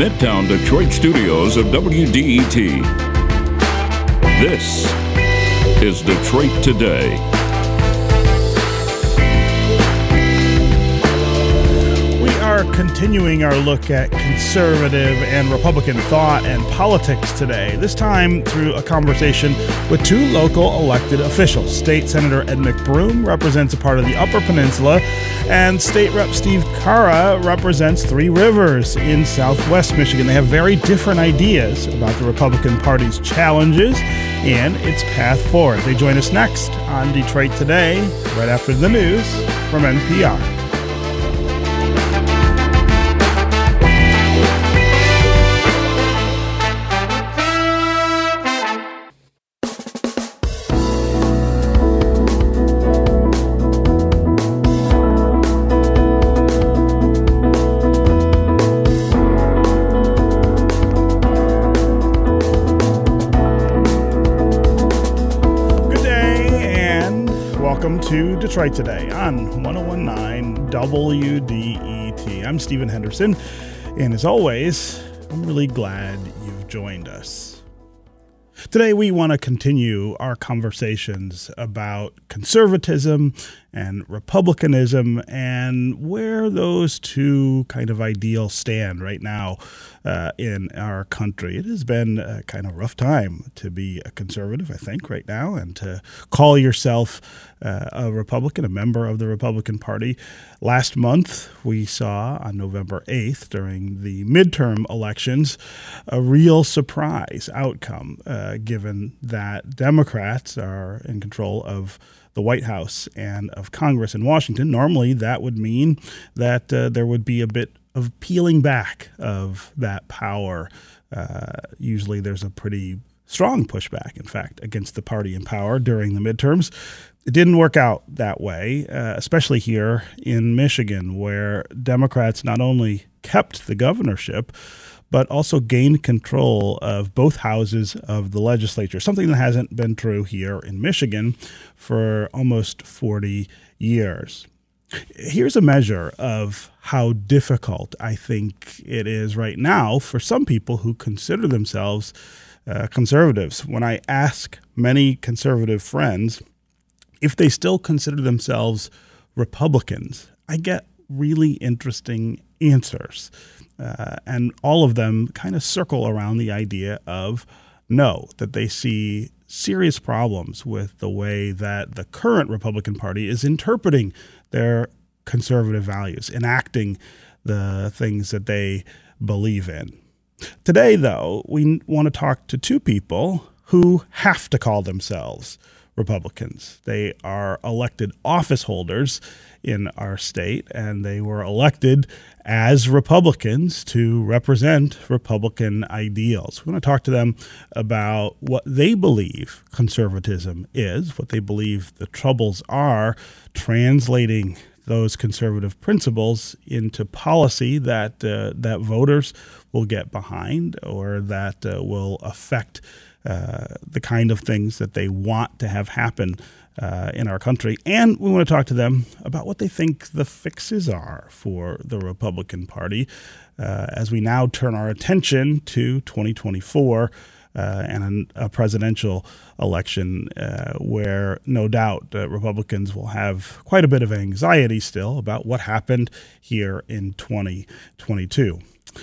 Midtown Detroit studios of WDET. This is Detroit Today. Are continuing our look at conservative and Republican thought and politics today, this time through a conversation with two local elected officials. State Senator Ed McBroom represents a part of the Upper Peninsula, and State Rep Steve Carra represents Three Rivers in southwest Michigan. They have very different ideas about the Republican Party's challenges and its path forward. They join us next on Detroit Today, right after the news from NPR. To Detroit Today on 1019 WDET. I'm Stephen Henderson, and as always, I'm really glad you've joined us. Today, we want to continue our conversations about conservatism and republicanism and where those two kind of ideals stand right now uh, in our country. It has been a kind of rough time to be a conservative, I think, right now, and to call yourself uh, a Republican, a member of the Republican Party. Last month, we saw on November 8th during the midterm elections a real surprise outcome, uh, given that Democrats are in control of the White House and of Congress in Washington. Normally, that would mean that uh, there would be a bit of peeling back of that power. Uh, usually, there's a pretty strong pushback, in fact, against the party in power during the midterms. It didn't work out that way, uh, especially here in Michigan, where Democrats not only kept the governorship, but also gained control of both houses of the legislature, something that hasn't been true here in Michigan for almost 40 years. Here's a measure of how difficult I think it is right now for some people who consider themselves uh, conservatives. When I ask many conservative friends if they still consider themselves Republicans, I get really interesting answers. Uh, and all of them kind of circle around the idea of no, that they see serious problems with the way that the current Republican Party is interpreting their conservative values, enacting the things that they believe in. Today, though, we want to talk to two people who have to call themselves Republicans. They are elected office holders in our state, and they were elected as Republicans to represent Republican ideals. We want to talk to them about what they believe conservatism is, what they believe the troubles are, translating those conservative principles into policy that uh, that voters will get behind or that uh, will affect uh, the kind of things that they want to have happen uh, in our country. And we want to talk to them about what they think the fixes are for the Republican Party uh, as we now turn our attention to 2024. Uh, and a presidential election uh, where no doubt uh, Republicans will have quite a bit of anxiety still about what happened here in 2022.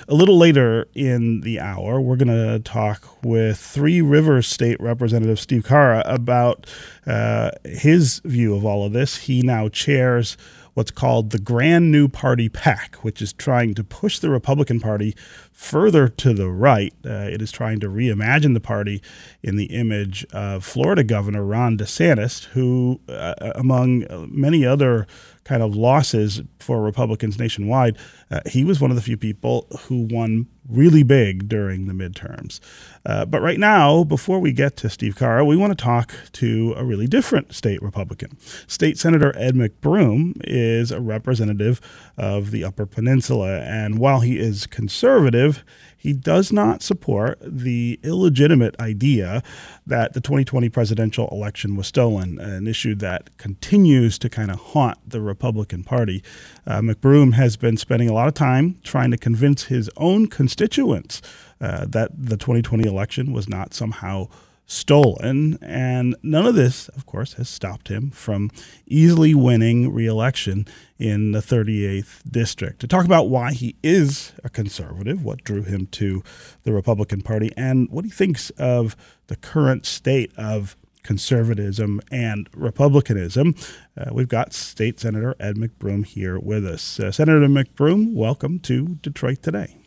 A little later in the hour, we're going to talk with Three Rivers State Representative Steve Carra about uh, his view of all of this. He now chairs what's called the Grand New Party PAC, which is trying to push the Republican Party further to the right. Uh, it is trying to reimagine the party in the image of Florida Governor Ron DeSantis, who, uh, among many other kind of losses for Republicans nationwide, uh, he was one of the few people who won really big during the midterms. Uh, but right now, before we get to Steve Carra, we want to talk to a really different state Republican. State Senator Ed McBroom is a representative of the Upper Peninsula, and while he is conservative, he does not support the illegitimate idea that the 2020 presidential election was stolen, an issue that continues to kind of haunt the Republican Party. Uh, McBroom has been spending a lot of time trying to convince his own constituents uh, that the 2020 election was not somehow stolen. And none of this, of course, has stopped him from easily winning reelection in the 38th district. To talk about why he is a conservative, what drew him to the Republican Party, and what he thinks of the current state of conservatism and republicanism. Uh, we've got State Senator Ed McBroom here with us. Uh, Senator McBroom, welcome to Detroit Today.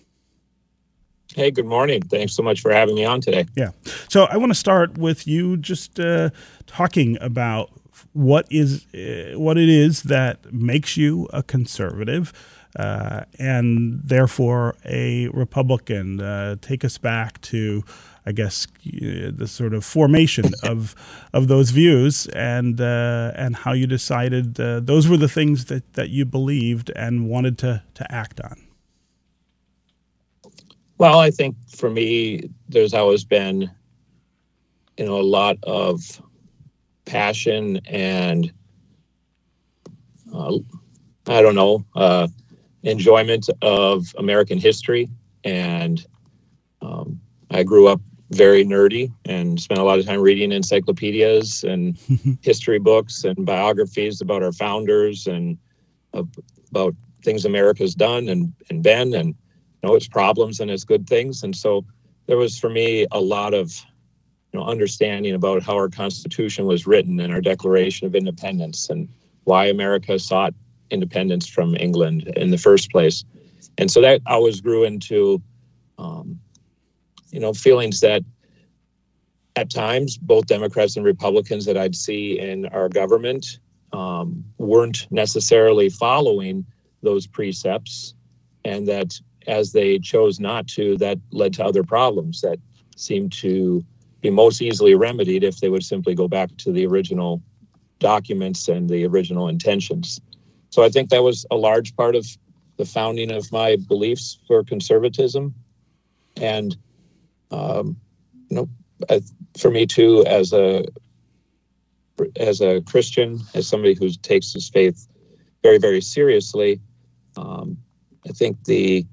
Hey, good morning. Thanks so much for having me on today. Yeah. So I want to start with you just uh, talking about what is uh, what it is that makes you a conservative. Uh, and therefore a Republican. Uh, take us back to, I guess, uh, the sort of formation of of those views and uh, and how you decided those were the things that, that you believed and wanted to to act on. Well, I think for me, there's always been, you know, a lot of passion and uh, I don't know uh, enjoyment of American history, and um, I grew up very nerdy and spent a lot of time reading encyclopedias and history books and biographies about our founders and about things America's done and, and been and know its problems and its good things. And so there was for me a lot of you know understanding about how our Constitution was written and our Declaration of Independence and why America sought independence from England in the first place. And so that always grew into um, you know feelings that at times both Democrats and Republicans that I'd see in our government um, weren't necessarily following those precepts and that as they chose not to, that led to other problems that seemed to be most easily remedied if they would simply go back to the original documents and the original intentions. So I think that was a large part of the founding of my beliefs for conservatism. And, um, you know, for me too, as a as a Christian, as somebody who takes his faith very, very seriously, um, I think the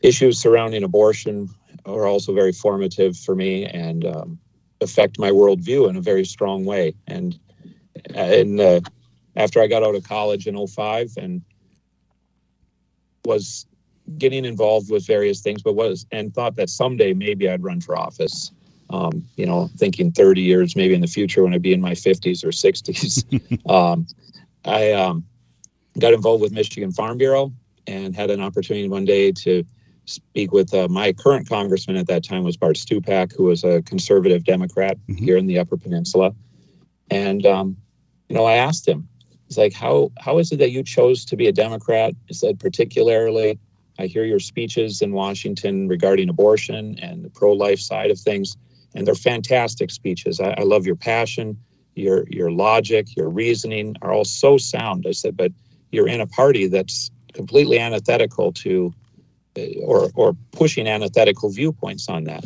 issues surrounding abortion are also very formative for me and um, affect my worldview in a very strong way. And and uh, after I got out of college in 05 and was getting involved with various things, but was and thought that someday maybe I'd run for office. Um, you know, thinking 30 years maybe in the future when I'd be in my 50s or 60s. um, I um, got involved with Michigan Farm Bureau and had an opportunity one day to speak with uh, my current congressman at that time was Bart Stupak, who was a conservative Democrat mm-hmm. here in the Upper Peninsula. And um, you know, I asked him, he's like, "How how is it that you chose to be a Democrat?" He said, particularly, I hear your speeches in Washington regarding abortion and the pro-life side of things, and they're fantastic speeches. I, I love your passion, your your logic, your reasoning are all so sound. I said, but you're in a party that's completely antithetical to uh, or or pushing antithetical viewpoints on that.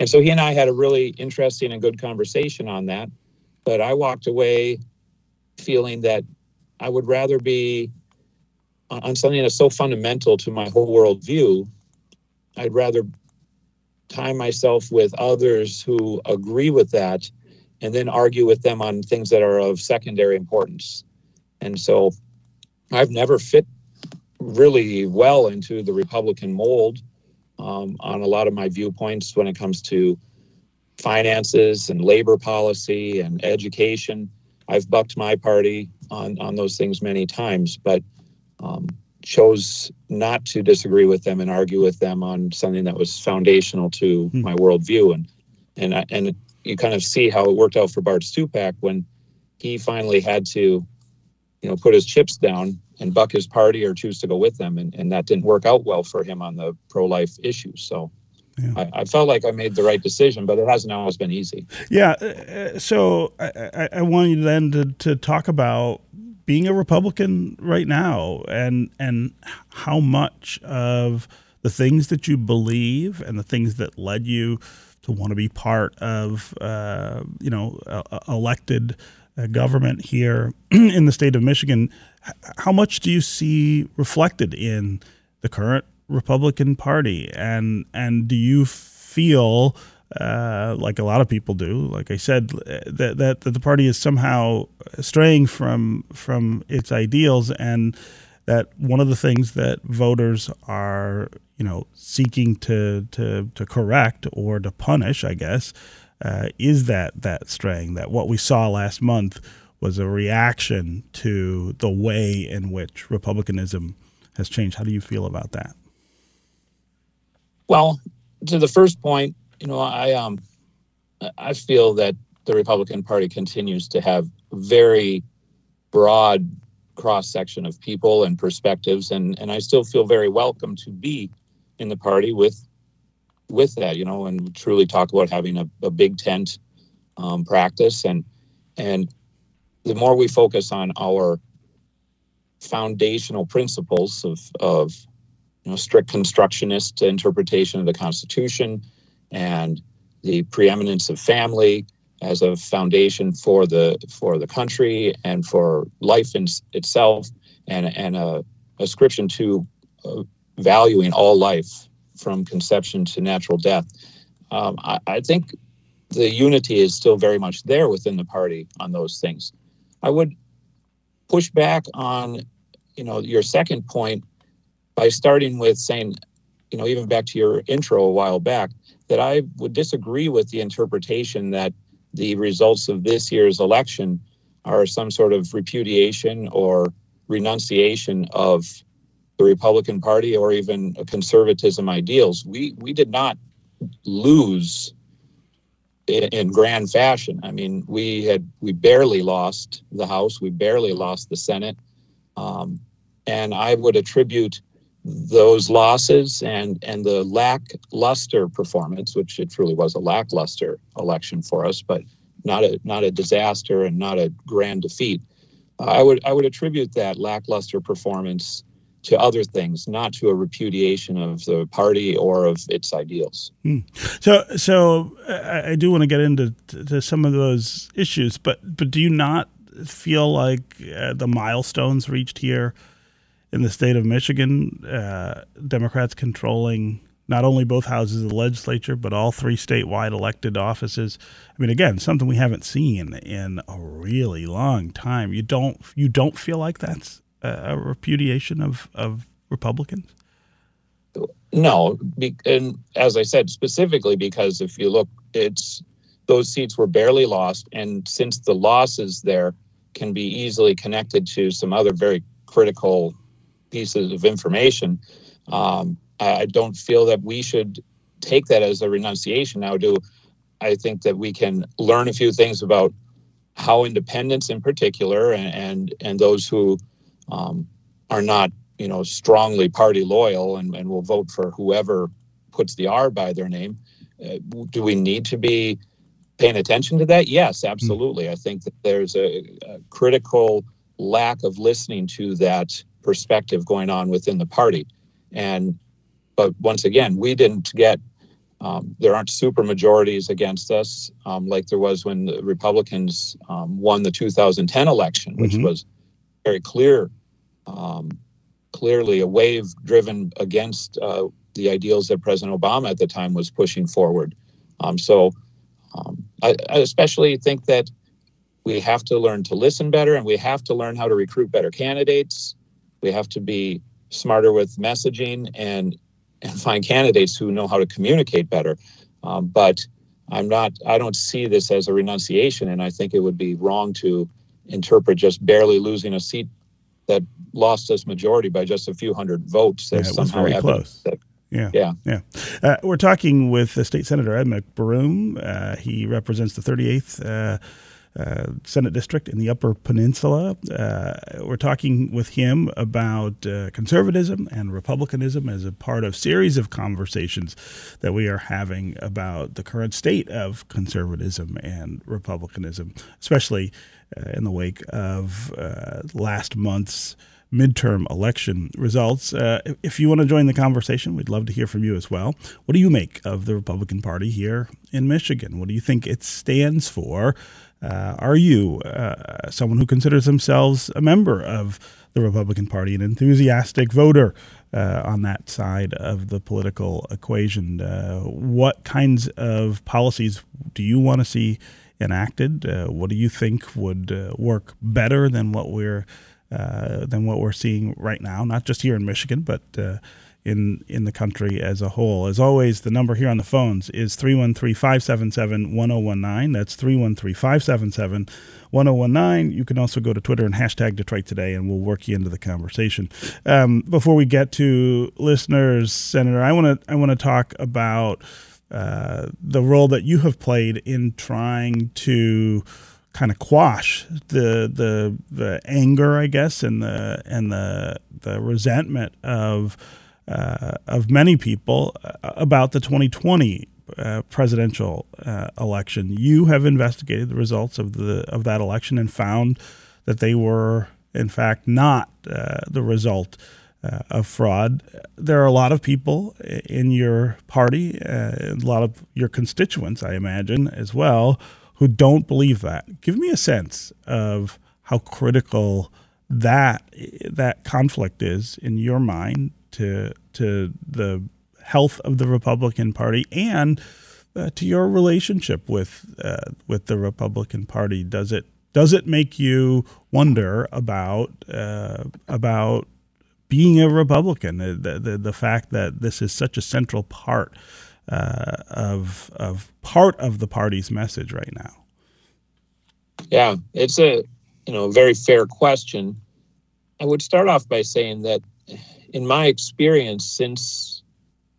And so he and I had a really interesting and good conversation on that. But I walked away feeling that I would rather be on something that's so fundamental to my whole worldview. I'd rather tie myself with others who agree with that and then argue with them on things that are of secondary importance. And so I've never fit really well into the Republican mold um, on a lot of my viewpoints when it comes to finances and labor policy and education. I've bucked my party on, on those things many times, but um, chose not to disagree with them and argue with them on something that was foundational to hmm. my worldview. And and I, and you kind of see how it worked out for Bart Stupak when he finally had to, you know, put his chips down and buck his party or choose to go with them. And, and that didn't work out well for him on the pro life issue. So yeah. I, I, felt like I made the right decision, but it hasn't always been easy. Yeah. Uh, uh so I, I, I want you then to, to talk about being a Republican right now and and how much of the things that you believe and the things that led you to want to be part of, uh, you know, elected uh, government here in the state of Michigan. How much do you see reflected in the current Republican Party, and and do you feel uh, like a lot of people do, like I said, that, that, that the party is somehow straying from from its ideals, and that one of the things that voters are, you know, seeking to to to correct or to punish, I guess, uh, is that that straying. That what we saw last month was a reaction to the way in which republicanism has changed. How do you feel about that? Well, to the first point, you know, I um, I feel that the Republican Party continues to have very broad cross section of people and perspectives, and and I still feel very welcome to be in the party with with that, you know, and truly talk about having a, a big tent um, practice. And and the more we focus on our foundational principles of of you know strict constructionist interpretation of the Constitution, and the preeminence of family as a foundation for the for the country and for life in itself, and and a ascription to uh, valuing all life from conception to natural death. Um, I, I think the unity is still very much there within the party on those things. I would push back on, you know, your second point by starting with saying, you know, even back to your intro a while back, that I would disagree with the interpretation that the results of this year's election are some sort of repudiation or renunciation of the Republican Party or even conservatism ideals. We we did not lose in, in grand fashion. I mean, we had we barely lost the House, we barely lost the Senate, um, and I would attribute those losses and and the lackluster performance, which it truly was a lackluster election for us, but not a not a disaster and not a grand defeat. Uh, I would I would attribute that lackluster performance to other things, not to a repudiation of the party or of its ideals. Hmm. So, so I, I do want to get into to some of those issues, but but do you not feel like uh, the milestones reached here in the state of Michigan, uh, Democrats controlling not only both houses of the legislature, but all three statewide elected offices. I mean, again, something we haven't seen in a really long time. You don't you don't feel like that's a, repudiation of of Republicans? No, and as I said, specifically because if you look, it's those seats were barely lost, and since the losses there can be easily connected to some other very critical pieces of information. Um, I don't feel that we should take that as a renunciation. Now, do I think that we can learn a few things about how independents, in particular, and and, and those who um, are not, you know, strongly party loyal and, and will vote for whoever puts the R by their name. Uh, do we need to be paying attention to that? Yes, absolutely. Mm-hmm. I think that there's a, a critical lack of listening to that perspective going on within the party. And but once again, we didn't get um, there aren't super majorities against us um, like there was when the Republicans um, won the 2010 election, which mm-hmm. was very clear, um, clearly a wave driven against uh, the ideals that President Obama at the time was pushing forward. Um, so um, I, I especially think that we have to learn to listen better and we have to learn how to recruit better candidates we have to be smarter with messaging and and find candidates who know how to communicate better. Um, but I'm not. I don't see this as a renunciation, and I think it would be wrong to interpret just barely losing a seat that lost us majority by just a few hundred votes. That's yeah, somehow very close. That, yeah, yeah, yeah. Uh, we're talking with State Senator Ed McBroom. Uh, he represents the 38th. Uh, Senate district in the Upper Peninsula. Uh, we're talking with him about uh, conservatism and republicanism as a part of series of conversations that we are having about the current state of conservatism and republicanism, especially in the wake of last month's midterm election results. Uh, if you want to join the conversation, we'd love to hear from you as well. What do you make of the Republican Party here in Michigan? What do you think it stands for? Uh, are you uh, someone who considers themselves a member of the Republican Party, an enthusiastic voter uh, on that side of the political equation? Uh, what kinds of policies do you want to see enacted? Uh, what do you think would work better than what we're uh, than what we're seeing right now, not just here in Michigan, but uh, in in the country as a whole. As always, the number here on the phones is 313-577-1019. That's 313-577-1019. You can also go to Twitter and hashtag Detroit Today, and we'll work you into the conversation. Um, before we get to listeners, Senator, I want to I want to talk about uh, the role that you have played in trying to kind of quash the the the anger, I guess, and the and the the resentment of uh, of many people uh, about the 2020 uh, presidential uh, election. You have investigated the results of the of that election and found that they were, in fact, not uh, the result. Uh, of fraud. There are a lot of people in your party, a lot of your constituents, I imagine, as well, who don't believe that. Give me a sense of how critical that that conflict is in your mind to to the health of the Republican Party and uh, to your relationship with uh, with the Republican Party. Does it does it make you wonder about uh, about being a Republican? The, the the fact that this is such a central part uh, of of part of the party's message right now? Yeah, it's a you know very fair question. I would start off by saying that, in my experience, since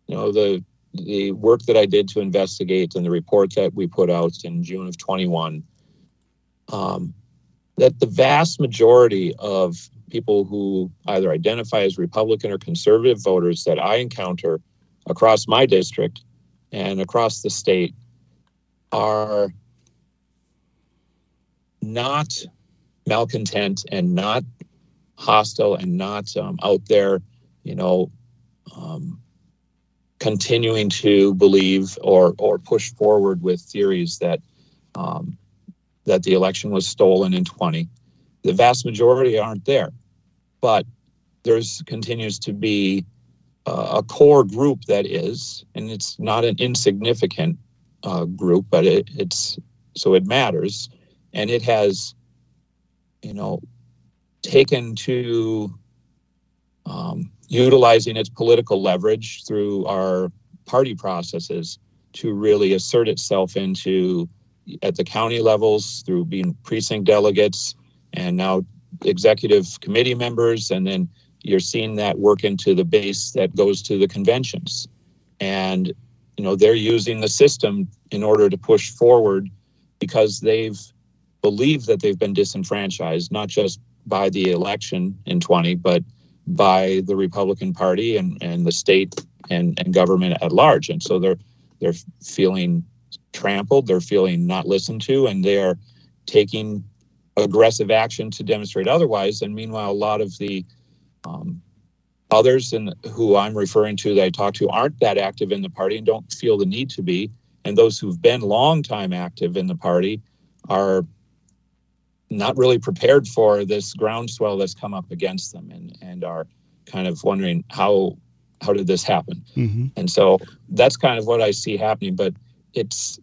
you know the the work that I did to investigate and the report that we put out in June of 21, um, that the vast majority of people who either identify as Republican or conservative voters that I encounter across my district and across the state are not malcontent and not hostile and not um, out there, you know, um, continuing to believe or or push forward with theories that um, that the election was stolen in 20. The vast majority aren't there, but there's continues to be uh, a core group that is, and it's not an insignificant uh, group, but it, it's so it matters, and it has, you know, taken to um, utilizing its political leverage through our party processes to really assert itself into at the county levels through being precinct delegates and now executive committee members and then you're seeing that work into the base that goes to the conventions. And, you know, they're using the system in order to push forward because they've believed that they've been disenfranchised, not just by the election in 20, but by the Republican Party and, and the state and, and government at large. And so they're they're feeling trampled, they're feeling not listened to, and they're taking aggressive action to demonstrate otherwise. And meanwhile, a lot of the um, others and who I'm referring to that I talk to aren't that active in the party and don't feel the need to be. And those who've been long time active in the party are not really prepared for this groundswell that's come up against them and, and are kind of wondering how how did this happen? Mm-hmm. And so that's kind of what I see happening. But it's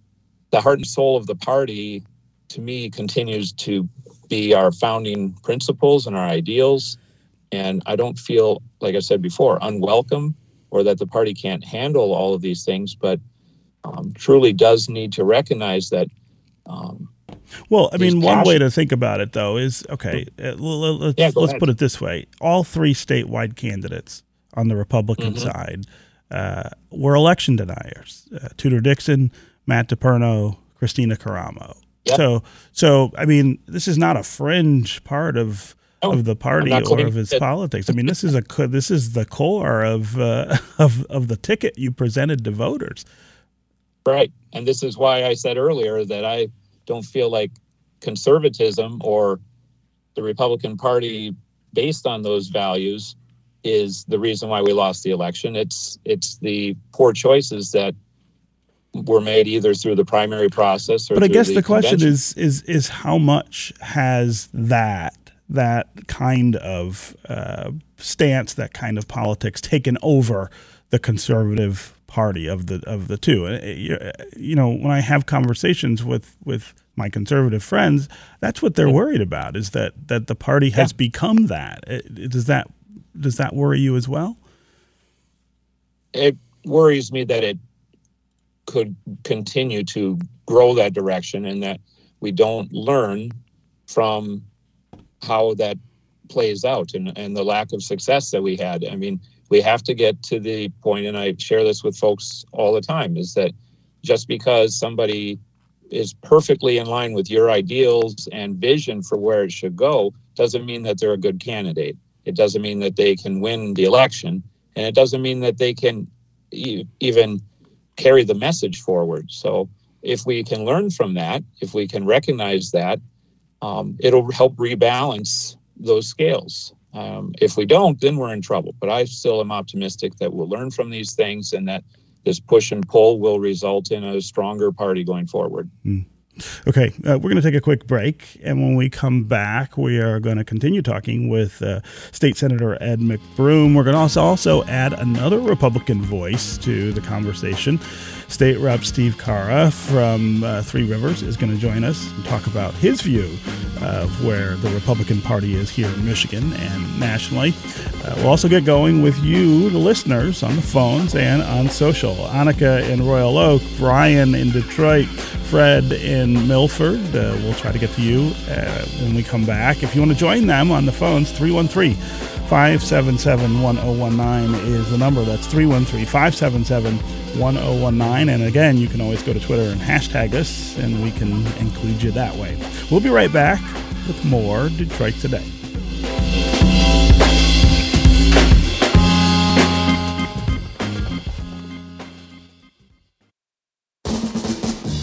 the heart and soul of the party to me continues to be our founding principles and our ideals and I don't feel, like I said before, unwelcome or that the party can't handle all of these things, but um, truly does need to recognize that. Um, well, I mean, one way to think about it, though, is okay, uh, let's, yeah, let's put it this way. All three statewide candidates on the Republican mm-hmm. side uh, were election deniers uh, Tudor Dixon, Matt DePerno, Kristina Karamo. Yep. So, so I mean, this is not a fringe part of no, of the party or of its politics. I mean, this is a this is the core of uh, of of the ticket you presented to voters. Right, and this is why I said earlier that I don't feel like conservatism or the Republican Party, based on those values, is the reason why we lost the election. It's it's the poor choices that were made either through the primary process or. But I guess the, the question is is is how much has that that kind of uh, stance, that kind of politics, taken over the conservative party of the of the two. Uh, you know, when I have conversations with with my conservative friends, that's what they're worried about is that that the party has yeah. become that. Does that does that worry you as well? It worries me that it could continue to grow that direction and that we don't learn from how that plays out and, and the lack of success that we had. I mean, we have to get to the point, and I share this with folks all the time, is that just because somebody is perfectly in line with your ideals and vision for where it should go doesn't mean that they're a good candidate. It doesn't mean that they can win the election, and it doesn't mean that they can e- even carry the message forward. So, if we can learn from that, if we can recognize that, um, it'll help rebalance those scales. Um, if we don't, then we're in trouble. But I still am optimistic that we'll learn from these things and that this push and pull will result in a stronger party going forward. Mm. Okay, uh, we're going to take a quick break. And when we come back, we are going to continue talking with uh, State Senator Ed McBroom. We're going to also, also add another Republican voice to the conversation. State Rep Steve Carra from uh, Three Rivers is going to join us and talk about his view of where the Republican Party is here in Michigan and nationally. Uh, we'll also get going with you, the listeners, on the phones and on social. Annika in Royal Oak, Brian in Detroit, Fred in Milford. Uh, we'll try to get to you uh, when we come back. If you want to join them on the phones, 313 577 1019 is the number. That's 313 577 1019. And again, you can always go to Twitter and hashtag us, and we can include you that way. We'll be right back with more Detroit Today.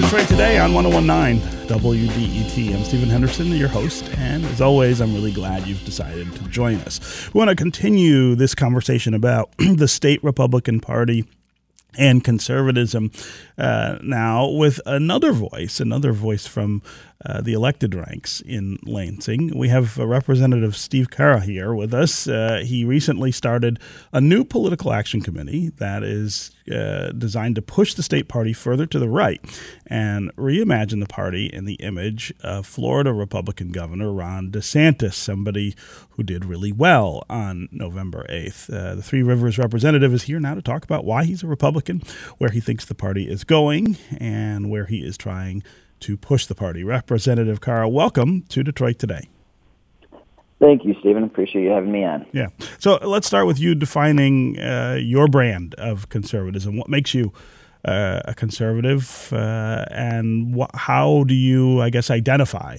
Detroit Today on 1019 WDET. I'm Stephen Henderson, your host, and as always, I'm really glad you've decided to join us. We want to continue this conversation about the state Republican Party and conservatism uh, now with another voice, another voice from uh, the elected ranks in Lansing. We have Representative Steve Carra here with us. Uh, he recently started a new political action committee that is uh, designed to push the state party further to the right and reimagine the party in the image of Florida Republican Governor Ron DeSantis, somebody who did really well on November 8th. Uh, the Three Rivers representative is here now to talk about why he's a Republican, where he thinks the party is going, and where he is trying to push the party. Representative Carra, welcome to Detroit Today. Thank you, Stephen. Appreciate you having me on. Yeah. So let's start with you defining uh, your brand of conservatism. What makes you uh, a conservative, uh, and wh- how do you, I guess, identify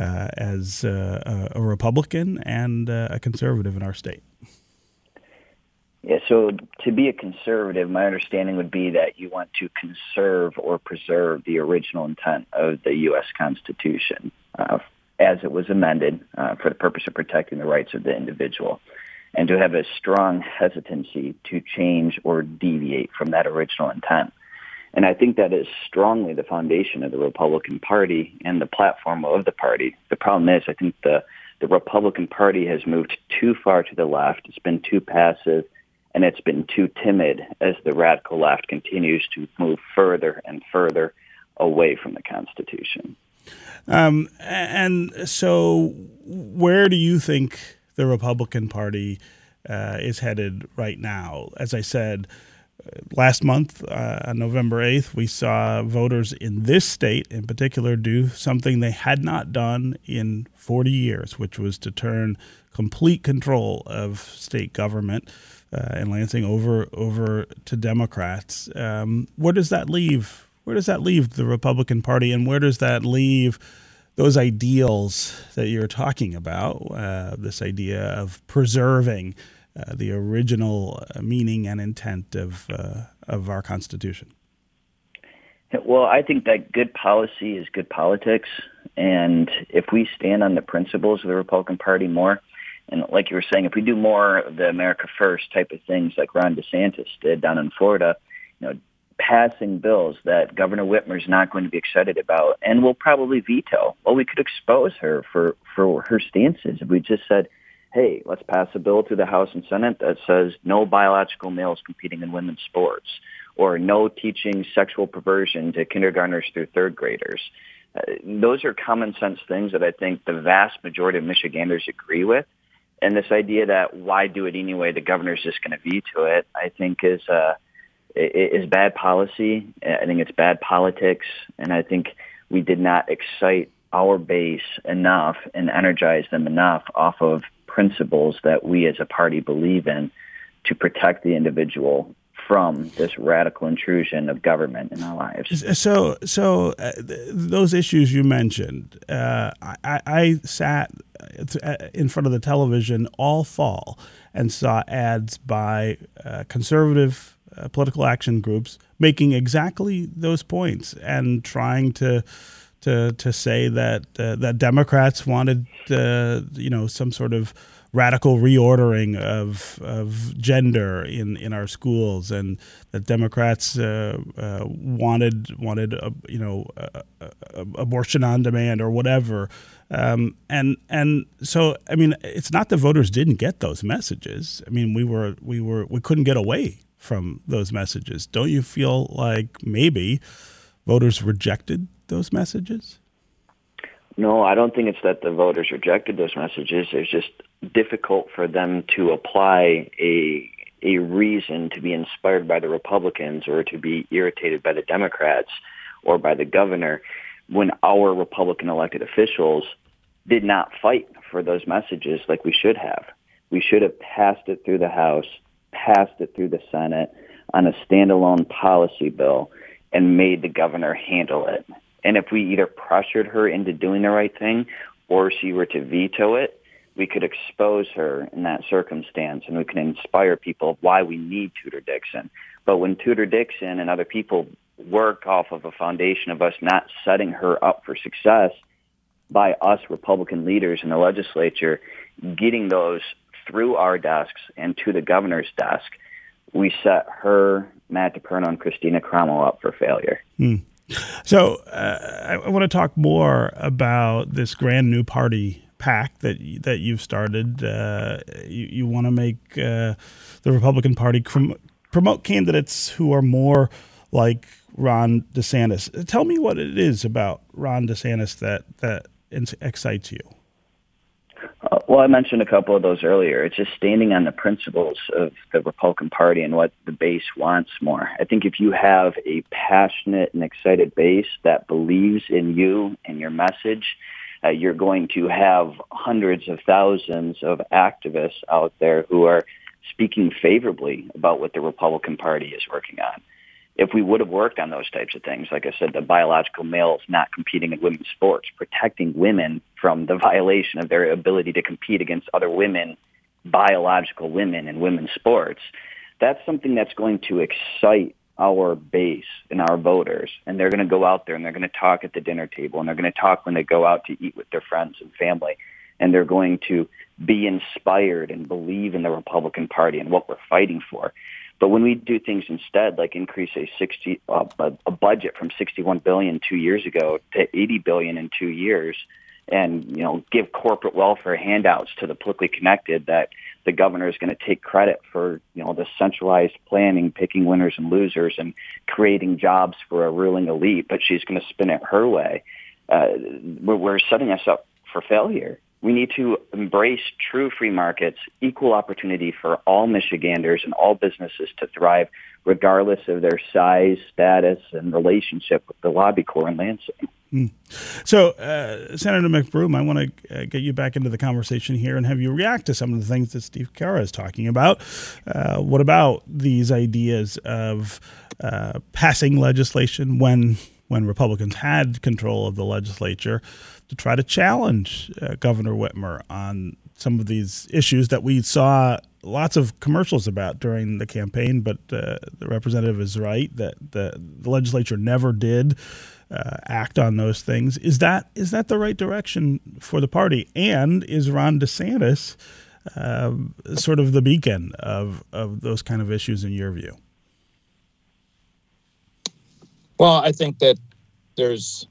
uh, as uh, a Republican and uh, a conservative in our state? Yeah, so to be a conservative, my understanding would be that you want to conserve or preserve the original intent of the U.S. Constitution uh, as it was amended uh, for the purpose of protecting the rights of the individual, and to have a strong hesitancy to change or deviate from that original intent. And I think that is strongly the foundation of the Republican Party and the platform of the party. The problem is, I think the the Republican Party has moved too far to the left. It's been too passive and it's been too timid as the radical left continues to move further and further away from the Constitution. Um, and so, where do you think the Republican Party uh, is headed right now? As I said, last month, uh, on November 8th, we saw voters in this state in particular do something they had not done in 40 years, which was to turn complete control of state government uh, in Lansing over over to Democrats. Um, where does that leave? Where does that leave the Republican Party, and where does that leave those ideals that you're talking about? Uh, this idea of preserving uh, the original uh, meaning and intent of uh, of our Constitution? Well, I think that good policy is good politics, and if we stand on the principles of the Republican Party more, and like you were saying, if we do more of the America First type of things, like Ron DeSantis did down in Florida, you know, passing bills that Governor Whitmer is not going to be excited about and will probably veto. Well, we could expose her for for her stances if we just said hey, let's pass a bill through the House and Senate that says no biological males competing in women's sports or no teaching sexual perversion to kindergartners through third graders. Uh, those are common sense things that I think the vast majority of Michiganders agree with. And this idea that why do it anyway, the governor's just going to veto it, I think is uh, is bad policy. I think it's bad politics, and I think we did not excite our base enough and energize them enough off of principles that we as a party believe in to protect the individual from this radical intrusion of government in our lives. So, so uh, th- those issues you mentioned, uh, I, I, sat in front of the television all fall and saw ads by uh, conservative uh, political action groups making exactly those points and trying to to to say that uh, that Democrats wanted uh, you know some sort of radical reordering of of gender in, in our schools, and that Democrats uh, uh wanted wanted you know abortion on demand or whatever. Um, and and so I mean, it's not the voters didn't get those messages. I mean, we were we were we couldn't get away from those messages. Don't you feel like maybe voters rejected those messages? No, I don't think it's that the voters rejected those messages. It's just difficult for them to apply a a reason to be inspired by the Republicans or to be irritated by the Democrats or by the governor when our Republican elected officials did not fight for those messages like we should have. We should have passed it through the House, passed it through the Senate on a standalone policy bill and made the governor handle it. And if we either pressured her into doing the right thing or she were to veto it, we could expose her in that circumstance and we can inspire people why we need Tudor Dixon. But when Tudor Dixon and other people work off of a foundation of us not setting her up for success by us Republican leaders in the legislature getting those through our desks and to the governor's desk, we set her, Matt DePerno, and Kristina Karamo up for failure. Hmm. So uh, I want to talk more about this grand new party PAC that that you've started. Uh, you, you want to make uh, the Republican Party crom- promote candidates who are more like Ron DeSantis. Tell me what it is about Ron DeSantis that that excites you. Uh, well, I mentioned a couple of those earlier. It's just standing on the principles of the Republican Party and what the base wants more. I think if you have a passionate and excited base that believes in you and your message, uh, you're going to have hundreds of thousands of activists out there who are speaking favorably about what the Republican Party is working on. If we would have worked on those types of things, like I said, the biological males not competing in women's sports, protecting women from the violation of their ability to compete against other women, biological women in women's sports, that's something that's going to excite our base and our voters and they're going to go out there and they're going to talk at the dinner table and they're going to talk when they go out to eat with their friends and family and they're going to be inspired and believe in the Republican Party and what we're fighting for. But when we do things instead, like increase a 60 uh, a budget from 61 billion two years ago to 80 billion in two years, and you know give corporate welfare handouts to the politically connected that the governor is going to take credit for you know the centralized planning picking winners and losers and creating jobs for a ruling elite but she's going to spin it her way uh, we're, we're setting us up for failure. We need to embrace true free markets, equal opportunity for all Michiganders and all businesses to thrive, regardless of their size, status, and relationship with the lobby corps in Lansing. Mm. So, uh, Senator McBroom, I want to uh, get you back into the conversation here and have you react to some of the things that Steve Carra is talking about. Uh, what about these ideas of uh, passing legislation when when Republicans had control of the legislature to try to challenge uh, Governor Whitmer on some of these issues that we saw lots of commercials about during the campaign. But uh, the representative is right that the, the legislature never did uh, act on those things. Is that is that the right direction for the party? And is Ron DeSantis uh, sort of the beacon of of those kind of issues in your view? Well, I think that there's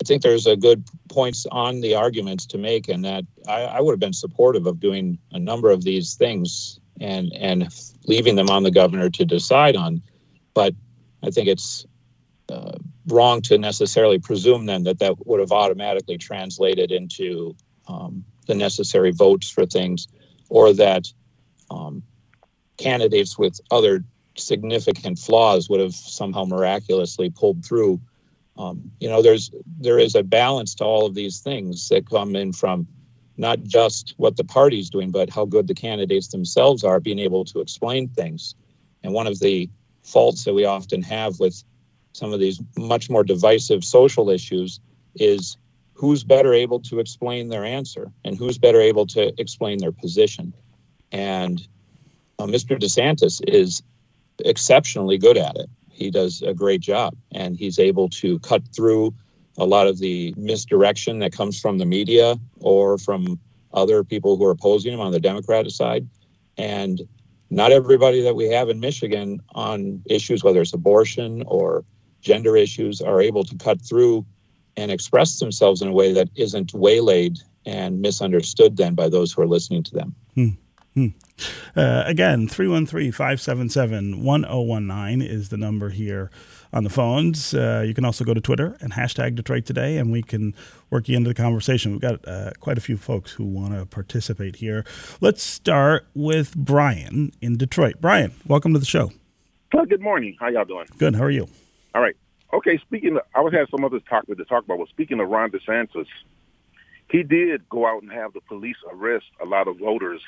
I think there's a good points on the arguments to make, and that I, I, would have been supportive of doing a number of these things and and leaving them on the governor to decide on. But I think it's uh, wrong to necessarily presume then that that would have automatically translated into um, the necessary votes for things, or that um, candidates with other significant flaws would have somehow miraculously pulled through. Um, you know, there's there is a balance to all of these things that come in from not just what the party's doing, but how good the candidates themselves are being able to explain things. And one of the faults that we often have with some of these much more divisive social issues is who's better able to explain their answer and who's better able to explain their position. And uh, Mr. DeSantis is exceptionally good at it. He does a great job and he's able to cut through a lot of the misdirection that comes from the media or from other people who are opposing him on the Democratic side. And not everybody that we have in Michigan on issues, whether it's abortion or gender issues, are able to cut through and express themselves in a way that isn't waylaid and misunderstood then by those who are listening to them. Hmm. Hmm. Uh, again, 313 577 1019 is the number here on the phones. Uh, you can also go to Twitter and hashtag Detroit Today, and we can work you into the conversation. We've got uh, quite a few folks who want to participate here. Let's start with Brian in Detroit. Brian, welcome to the show. Well, good morning. How y'all doing? Good. How are you? All right. Okay. Speaking, of, I was had some others talk to talk about. Well, speaking of Ron DeSantis, he did go out and have the police arrest a lot of voters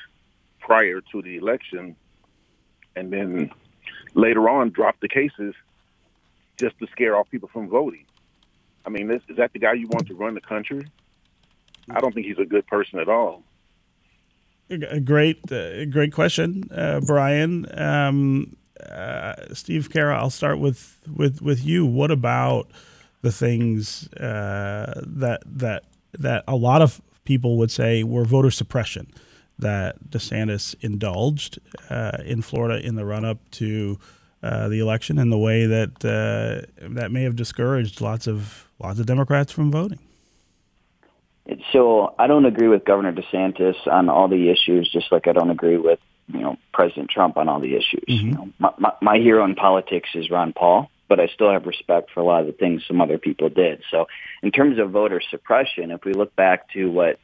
prior to the election, and then later on drop the cases just to scare off people from voting. I mean, is, that the guy you want to run the country? I don't think he's a good person at all. Great, uh, great question, uh, Brian. Um, uh, Steve Carra, I'll start with, with, with you. What about the things uh, that that that a lot of people would say were voter suppression? that DeSantis indulged uh, in Florida in the run up to uh, the election in the way that uh, that may have discouraged lots of lots of Democrats from voting. So I don't agree with Governor DeSantis on all the issues, just like I don't agree with you know President Trump on all the issues. Mm-hmm. You know, my, my, my hero in politics is Ron Paul, but I still have respect for a lot of the things some other people did. So in terms of voter suppression, if we look back to what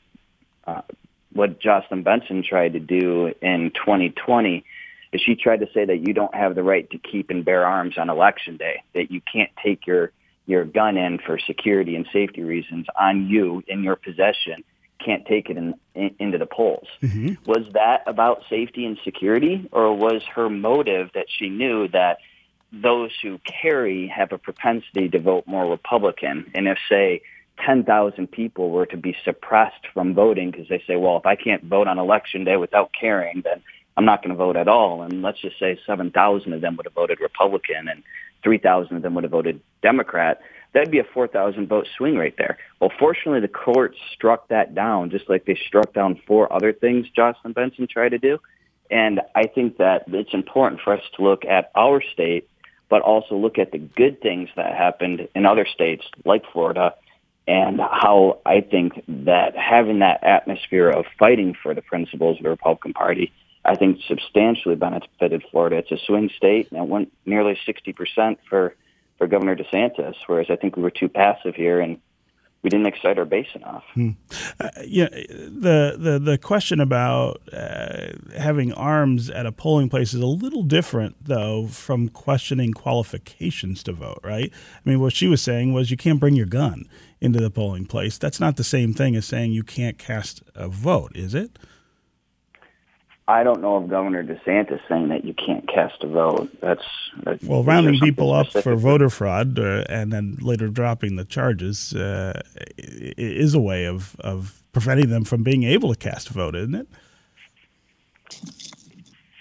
uh, what Jocelyn Benson tried to do in 2020 is she tried to say that you don't have the right to keep and bear arms on election day, that you can't take your your gun in for security and safety reasons on you in your possession, can't take it in, in into the polls. Mm-hmm. Was that about safety and security, or was her motive that she knew that those who carry have a propensity to vote more Republican, and if say 10,000 people were to be suppressed from voting because they say, well, if I can't vote on election day without caring, then I'm not going to vote at all. And let's just say 7,000 of them would have voted Republican and 3,000 of them would have voted Democrat. That'd be a 4,000 vote swing right there. Well, fortunately, the court struck that down, just like they struck down four other things Jocelyn Benson tried to do. And I think that it's important for us to look at our state, but also look at the good things that happened in other states like Florida and how I think that having that atmosphere of fighting for the principles of the Republican Party, I think substantially benefited Florida. It's a swing state, and it went nearly 60% for, for Governor DeSantis, whereas I think we were too passive here and we didn't excite our base enough. Hmm. Uh, yeah, the, the the question about uh, having arms at a polling place is a little different, though, from questioning qualifications to vote. Right? I mean, what she was saying was you can't bring your gun into the polling place. That's not the same thing as saying you can't cast a vote, is it? I don't know of Governor DeSantis saying that you can't cast a vote. That's, that's well, rounding people up for voter fraud uh, and then later dropping the charges uh, is a way of of preventing them from being able to cast a vote, isn't it?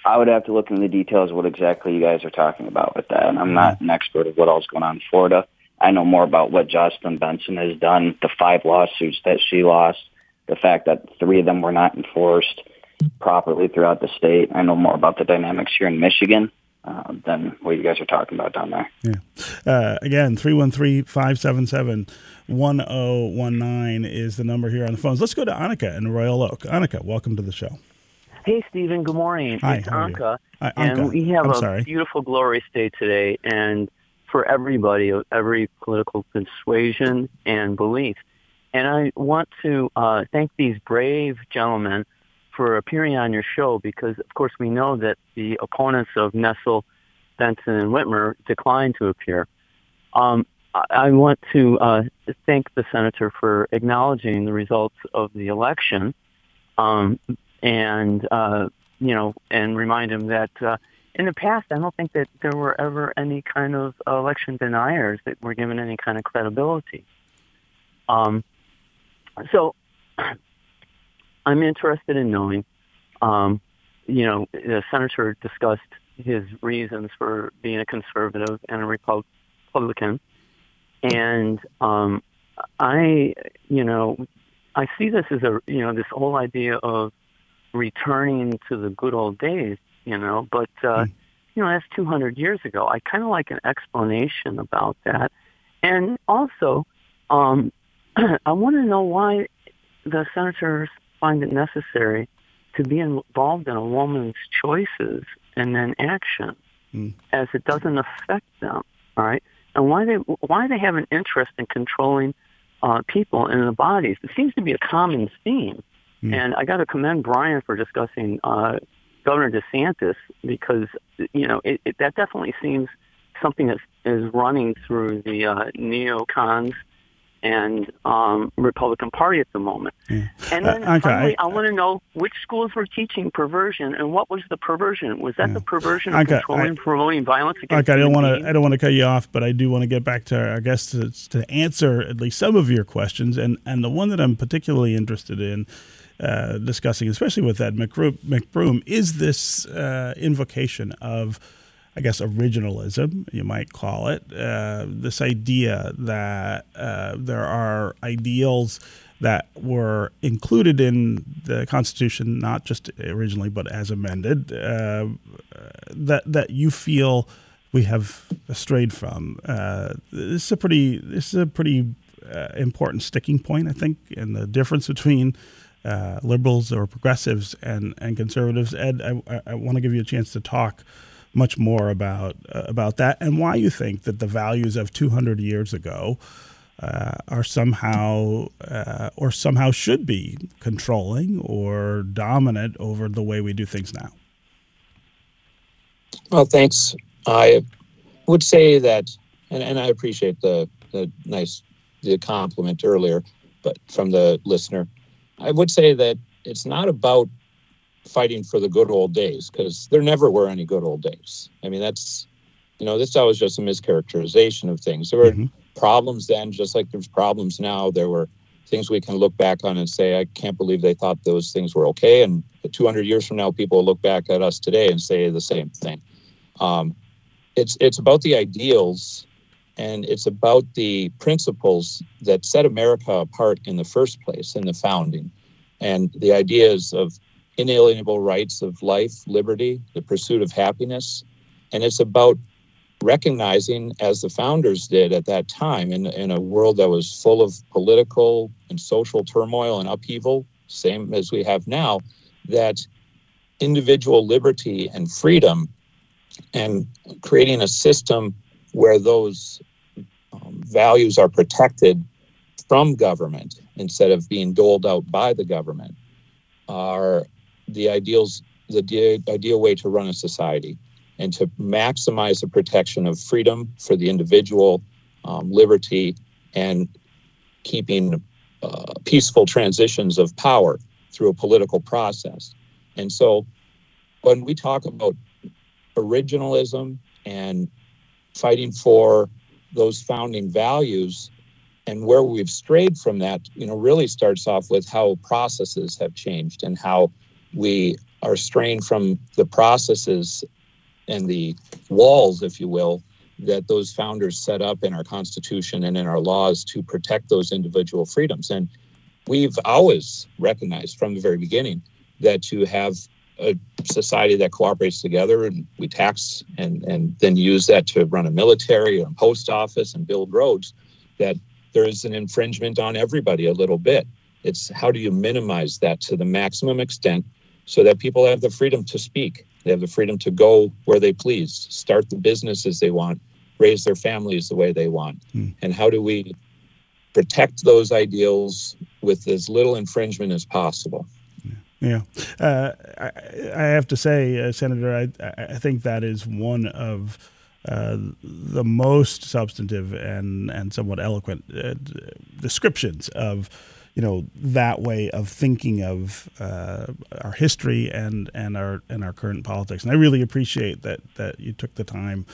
I would have to look into the details of what exactly you guys are talking about with that. And I'm not an expert of what all's going on in Florida. I know more about what Jocelyn Benson has done, the five lawsuits that she lost, the fact that three of them were not enforced properly throughout the state. I know more about the dynamics here in Michigan. Uh, than what you guys are talking about down there. Yeah. Uh, again, 313 577 1019 is the number here on the phones. Let's go to Annika in Royal Oak. Annika, welcome to the show. Hey, Stephen. Good morning. Hi, it's Annika. Hi, Anka. And we have I'm a sorry. beautiful, glorious day today. And for everybody, of every political persuasion and belief. And I want to uh, thank these brave gentlemen for appearing on your show because, of course, we know that the opponents of Nessel, Benson, and Whitmer declined to appear. Um, I, I want to uh, thank the senator for acknowledging the results of the election, um, and uh, you know, and remind him that uh, in the past, I don't think that there were ever any kind of election deniers that were given any kind of credibility. Um, so I'm interested in knowing, um, you know, the senator discussed his reasons for being a conservative and a Republican, and um, I, you know, I see this as a, you know, this whole idea of returning to the good old days, you know, but uh, mm. you know, that's 200 years ago. I kind of like an explanation about that, and also, um, I want to know why the senators find it necessary to be involved in a woman's choices and then action, mm. as it doesn't affect them. All right, and why they why they have an interest in controlling uh, people in the bodies. It seems to be a common theme, mm. and I got to commend Brian for discussing uh, Governor DeSantis because you know it, it, that definitely seems something that is running through the uh, neocons and um, Republican Party at the moment. Yeah. And then uh, okay, finally, I, I, want to know which schools were teaching perversion and what was the perversion? Was that Yeah. the perversion of Okay, controlling, promoting violence against Okay, I don't want to. I don't want to cut you off, but I do want to get back to, I guess, to, to answer at least some of your questions, and and the one that I'm particularly interested in uh, discussing, especially with Ed McBroom, McBroom is this uh, invocation of, I guess, originalism, you might call it. Uh, this idea that uh, there are ideals that were included in the Constitution, not just originally, but as amended, uh, that that you feel we have strayed from. Uh, this is a pretty this is a pretty uh, important sticking point, I think, in the difference between uh, liberals or progressives and, and conservatives. Ed, I, I want to give you a chance to talk much more about uh, about that and why you think that the values of 200 years ago uh, are somehow uh, or somehow should be controlling or dominant over the way we do things now. Well, thanks. I would say that, and, and I appreciate the, the nice the compliment earlier, but from the listener, I would say that it's not about fighting for the good old days because there never were any good old days. I mean, that's you know, this was just a mischaracterization of things. There were Mhm. problems then, just like there's problems now. There were things we can look back on and say, I can't believe they thought those things were okay. And 200 years from now, people will look back at us today and say the same thing. Um, it's it's about the ideals, and it's about the principles that set America apart in the first place in the founding, and the ideas of inalienable rights of life, liberty, the pursuit of happiness, and it's about recognizing, as the founders did at that time, in, in a world that was full of political and social turmoil and upheaval, same as we have now, that individual liberty and freedom and creating a system where those um, values are protected from government instead of being doled out by the government are the ideals the ideal way to run a society and to maximize the protection of freedom for the individual um, liberty and keeping uh, peaceful transitions of power through a political process. And so when we talk about originalism and fighting for those founding values and where we've strayed from that you know really starts off with how processes have changed and how we are straying from the processes and the walls if you will that those founders set up in our constitution and in our laws to protect those individual freedoms and we've always recognized from the very beginning that to have a society that cooperates together and we tax and, and then use that to run a military and post office and build roads, that there is an infringement on everybody a little bit. It's how do you minimize that to the maximum extent so that people have the freedom to speak, they have the freedom to go where they please, start the businesses they want, raise their families the way they want. Hmm. And how do we protect those ideals with as little infringement as possible? Yeah, uh, I, I, have to say, uh, Senator, I, I think that is one of uh, the most substantive and and somewhat eloquent uh, descriptions of you know that way of thinking of uh, our history and and our and our current politics. And I really appreciate that that you took the time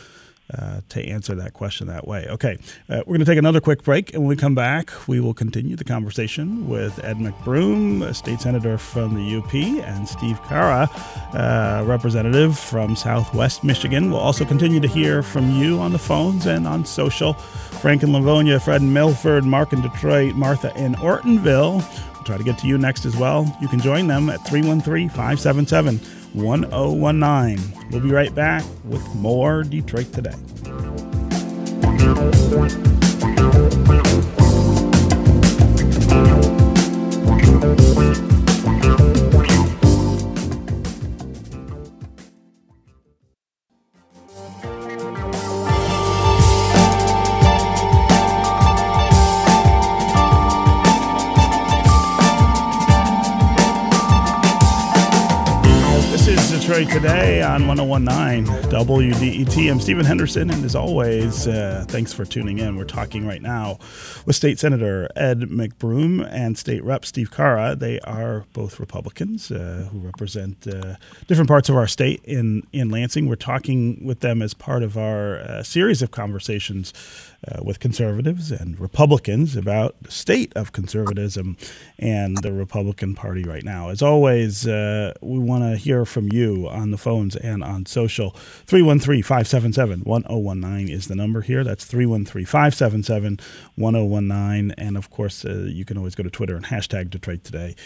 uh, to answer that question that way. Okay, uh, we're going to take another quick break, and when we come back, we will continue the conversation with Ed McBroom, state senator from the UP, and Steve Carra, uh, representative from Southwest Michigan. We'll also continue to hear from you on the phones and on social. Frank in Livonia, Fred in Milford, Mark in Detroit, Martha in Ortonville. We'll try to get to you next as well. You can join them at 313 577 1019. We'll be right back with more Detroit Today. Today on 1019 WDET. I'm Stephen Henderson, and as always, uh, thanks for tuning in. We're talking right now with State Senator Ed McBroom and State Rep Steve Carra. They are both Republicans uh, who represent uh, different parts of our state in, in Lansing. We're talking with them as part of our uh, series of conversations uh, with conservatives and Republicans about the state of conservatism and the Republican Party right now. As always, uh, we want to hear from you on the phones and on social. 313 577 1019 is the number here. That's 313 577 1019. And of course, uh, you can always go to Twitter and hashtag Detroit Today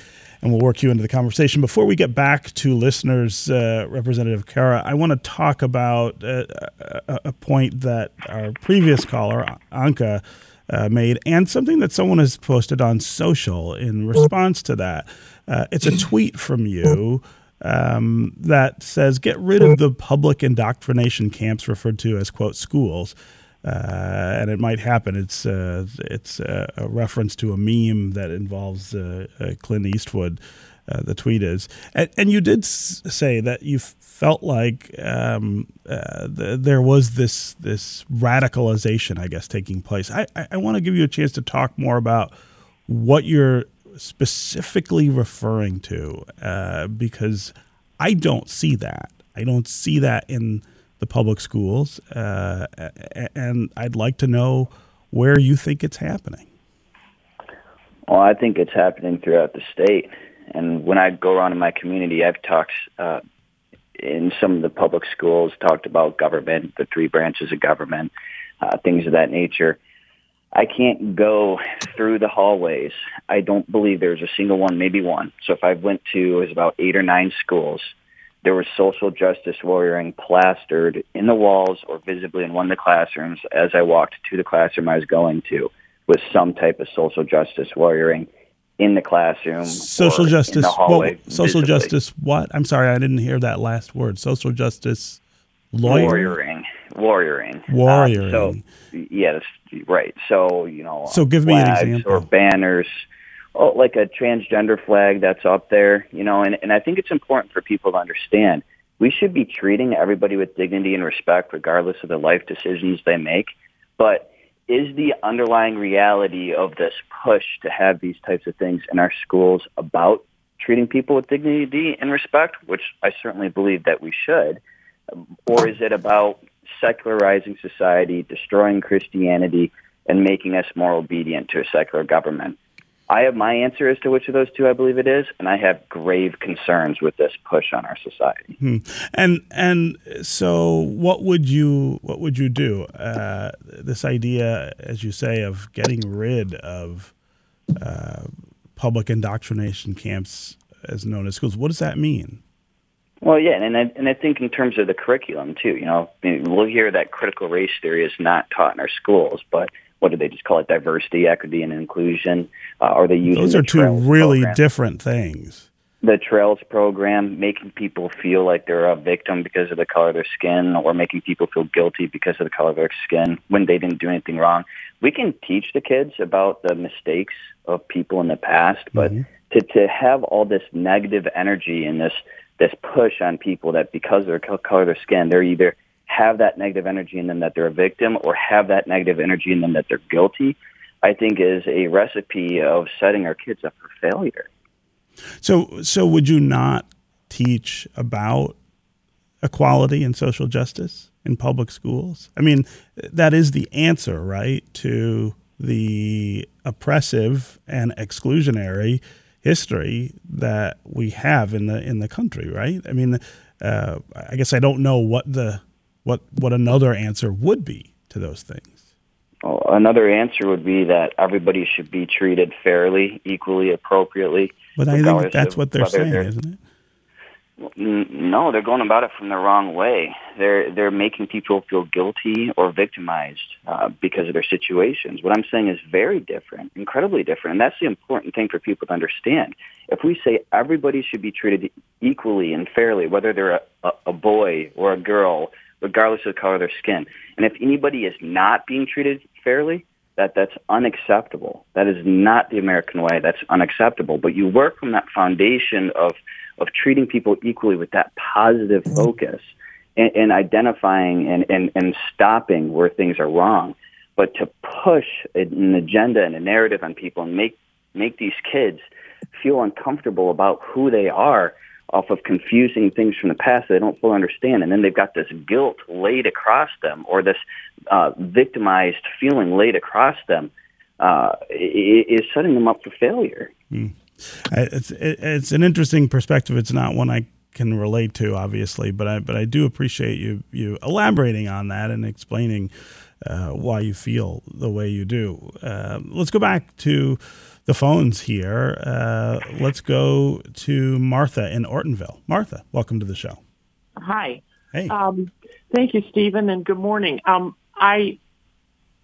and we'll work you into the conversation. Before we get back to listeners, uh, Representative Carra, I want to talk about uh, a, a, point that our previous caller, Anka, uh, made, and something that someone has posted on social in response to that. Uh, it's a tweet from you. Um, that says, get rid of the public indoctrination camps referred to as, quote, schools uh, and it might happen. It's uh, it's uh, a reference to a meme that involves uh, uh, Clint Eastwood. Uh, the tweet is, and, and you did s- say that you felt like um, th- there was this this radicalization, I guess, taking place. I, I, I want to give you a chance to talk more about what you're specifically referring to, because I don't see that. I don't see that in the public schools, uh, and I'd like to know where you think it's happening. Well, I think it's happening throughout the state. And when I go around in my community, I've talked uh, in some of the public schools, talked about government, the three branches of government, uh, things of that nature. I can't go through the hallways. I don't believe there's a single one, maybe one. So if I went to, it was about eight or nine schools there was social justice warrioring plastered in the walls or visibly in one of the classrooms as I walked to the classroom I was going to with some type of social justice warrioring in the classroom. Social justice. Hallway, well, social visibly. justice. What? I'm sorry, I didn't hear that last word. Social justice. Lawyer? Lawyering. warrioring. Warrioring. Uh, so, yeah, that's right. So, you know, So give me an example. or banners, oh, like a transgender flag that's up there, you know, and, and I think it's important for people to understand we should be treating everybody with dignity and respect regardless of the life decisions they make. But is the underlying reality of this push to have these types of things in our schools about treating people with dignity and respect, which I certainly believe that we should, or is it about secularizing society, destroying Christianity, and making us more obedient to a secular government? I have my answer as to which of those two I believe it is, and I have grave concerns with this push on our society. Hmm. And and so, what would you what would you do? Uh, this idea, as you say, of getting rid of uh, public indoctrination camps, as known as schools. What does that mean? Well, yeah, and I, and I think in terms of the curriculum too, you know, I mean, we'll hear that critical race theory is not taught in our schools, but what do they just call it? Diversity, equity, and inclusion. Uh, are they using Those are two really program? different things. the Trails program, making people feel like they're a victim because of the color of their skin, or making people feel guilty because of the color of their skin when they didn't do anything wrong. We can teach the kids about the mistakes of people in the past, but to to have all this negative energy and this this push on people that because of their color of their skin, they're either have that negative energy in them that they're a victim or have that negative energy in them that they're guilty, I think is a recipe of setting our kids up for failure. So, so would you not teach about equality and social justice in public schools? I mean, that is the answer, right, to the oppressive and exclusionary history that we have in the in the country, right? I mean, uh, I guess I don't know what the what what another answer would be to those things. Well, another answer would be that everybody should be treated fairly, equally, appropriately. But I think that's what they're saying, they're- isn't it? No, they're going about it from the wrong way. They're they're making people feel guilty or victimized uh, because of their situations. What I'm saying is very different, incredibly different, and that's the important thing for people to understand. If we say everybody should be treated equally and fairly, whether they're a, a, a boy or a girl, regardless of the color of their skin, and if anybody is not being treated fairly, that that's unacceptable. That is not the American way. That's unacceptable. But you work from that foundation of of treating people equally with that positive mm-hmm. focus and, and identifying and, and, and stopping where things are wrong. But to push an agenda and a narrative on people and make make these kids feel uncomfortable about who they are off of confusing things from the past that they don't fully understand, and then they've got this guilt laid across them or this uh, victimized feeling laid across them, uh, is setting them up for failure. I- it's it's an interesting perspective. It's not one I can relate to, obviously, but I but I do appreciate you you elaborating on that and explaining uh, why you feel the way you do. Uh, let's go back to the phones here. Uh, let's go to Martha in Ortonville. Martha, welcome to the show. Hi. Hey. Um, thank you, Stephen, and good morning. Um, I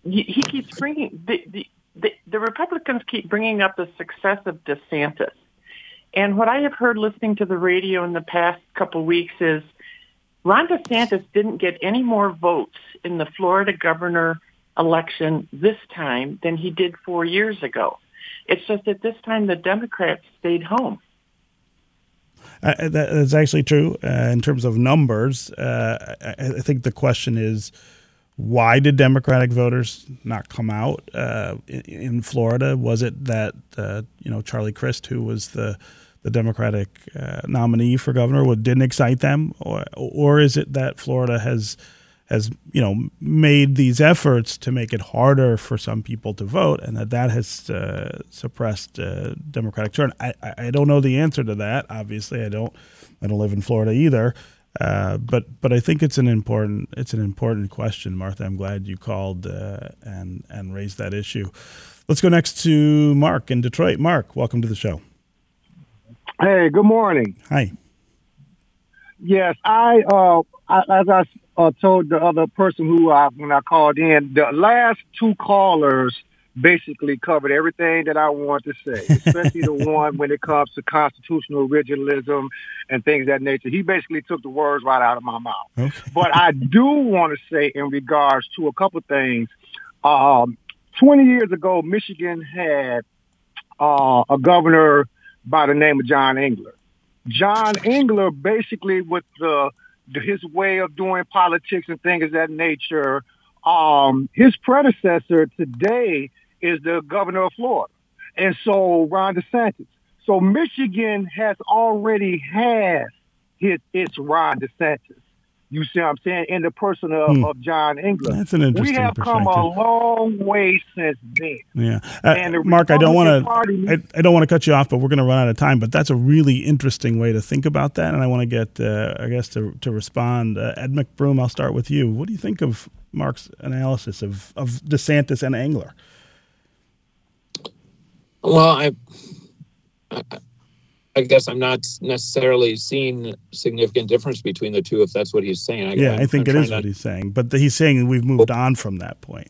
he keeps bringing the, the the the Republicans keep bringing up the success of DeSantis, and what I have heard listening to the radio in the past couple weeks is Ron DeSantis didn't get any more votes in the Florida governor election this time than he did four years ago. It's just that this time the Democrats stayed home. Uh, that's actually true uh, in terms of numbers. Uh, I, I think the question is why did Democratic voters not come out uh, in, in Florida? Was it that uh, you know Charlie Crist, who was the the Democratic uh, nominee for governor, what didn't excite them, or or is it that Florida has has you know made these efforts to make it harder for some people to vote, and that that has uh, suppressed uh, Democratic turn. I, I I don't know the answer to that. Obviously, I don't I don't live in Florida either. Uh, but but I think it's an important it's an important question, Martha. I'm glad you called uh, and and raised that issue. Let's go next to Mark in Detroit. Mark, welcome to the show. Hey, good morning. Hi. Yes, I, uh, I as I uh, told the other person who I, when I called in, the last two callers basically covered everything that I want to say, especially the one when it comes to constitutional originalism and things of that nature. He basically took the words right out of my mouth. Okay. But I do want to say in regards to a couple things. Um, 20 years ago, Michigan had uh, a governor by the name of John Engler. John Engler basically with the his way of doing politics and things of that nature. Um, his predecessor today is the governor of Florida, and so Ron DeSantis. So Michigan has already had his its Ron DeSantis. You see what I'm saying? In the person of, Hmm. of John Engler. That's an interesting We have come a long way since then. Yeah, uh, Mark, I don't want to. I, I don't want to cut you off, but we're going to run out of time. But that's a really interesting way to think about that, and I want to get, uh, I guess, to to respond. Uh, Ed McBroom, I'll start with you. What do you think of Mark's analysis of of DeSantis and Engler? Well, I, I, I guess I'm not necessarily seeing significant difference between the two. If that's what he's saying, I, yeah, I'm- I think I'm it is what he's saying, but he's saying we've moved on from that point.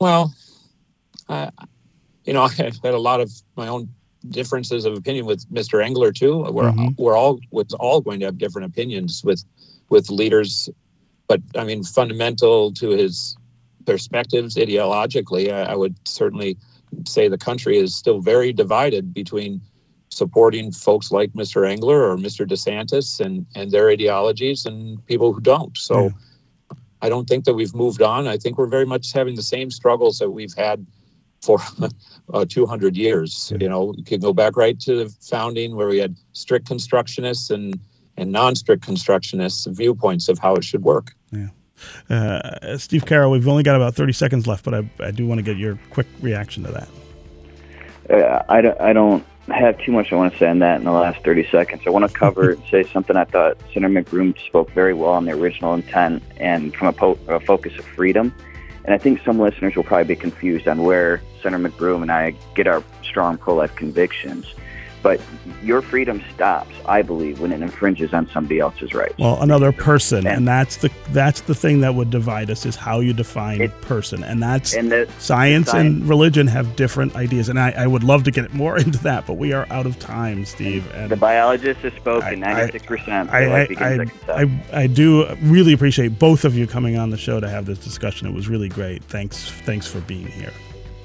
Well, I, you know, I've had a lot of my own differences of opinion with Mr. Engler too. We're Mhm. we're all we're all going to have different opinions with with leaders, but I mean, fundamental to his perspectives ideologically, I, I would certainly say the country is still very divided between supporting folks like Mr. Engler or Mr. DeSantis and and their ideologies and people who don't. So. Yeah. I don't think that we've moved on. I think we're very much having the same struggles that we've had for uh, 200 years. You know, you can go back right to the founding where we had strict constructionists and and non-strict constructionists viewpoints of how it should work. Uh, Steve Carra, we've only got about thirty seconds left, but I, I do want to get your quick reaction to that. Uh, I, don't, I don't have too much I want to say on that in the last 30 seconds. I want to cover and say something I thought Senator McBroom spoke very well on the original intent and from a, po- a focus of freedom. And I think some listeners will probably be confused on where Senator McBroom and I get our strong pro-life convictions. But your freedom stops, I believe, when it infringes on somebody else's rights. Well, another person, And- and that's the that's the thing that would divide us is how you define It- person, and that's and the science, science- and religion have different ideas, and I, I would love to get more into that, but we are out of time, Steve. And the biologist has spoken. I- I- 96% I, pro-life I, I. I, I do really appreciate both of you coming on the show to have this discussion. It was really great. Thanks, thanks for being here.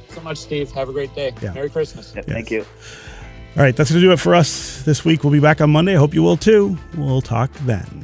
So much, Steve. Have a great day. Yeah. Merry Christmas. Yeah, Thank you. All right, that's going to do it for us this week. We'll be back on Monday. I hope you will too. We'll talk then.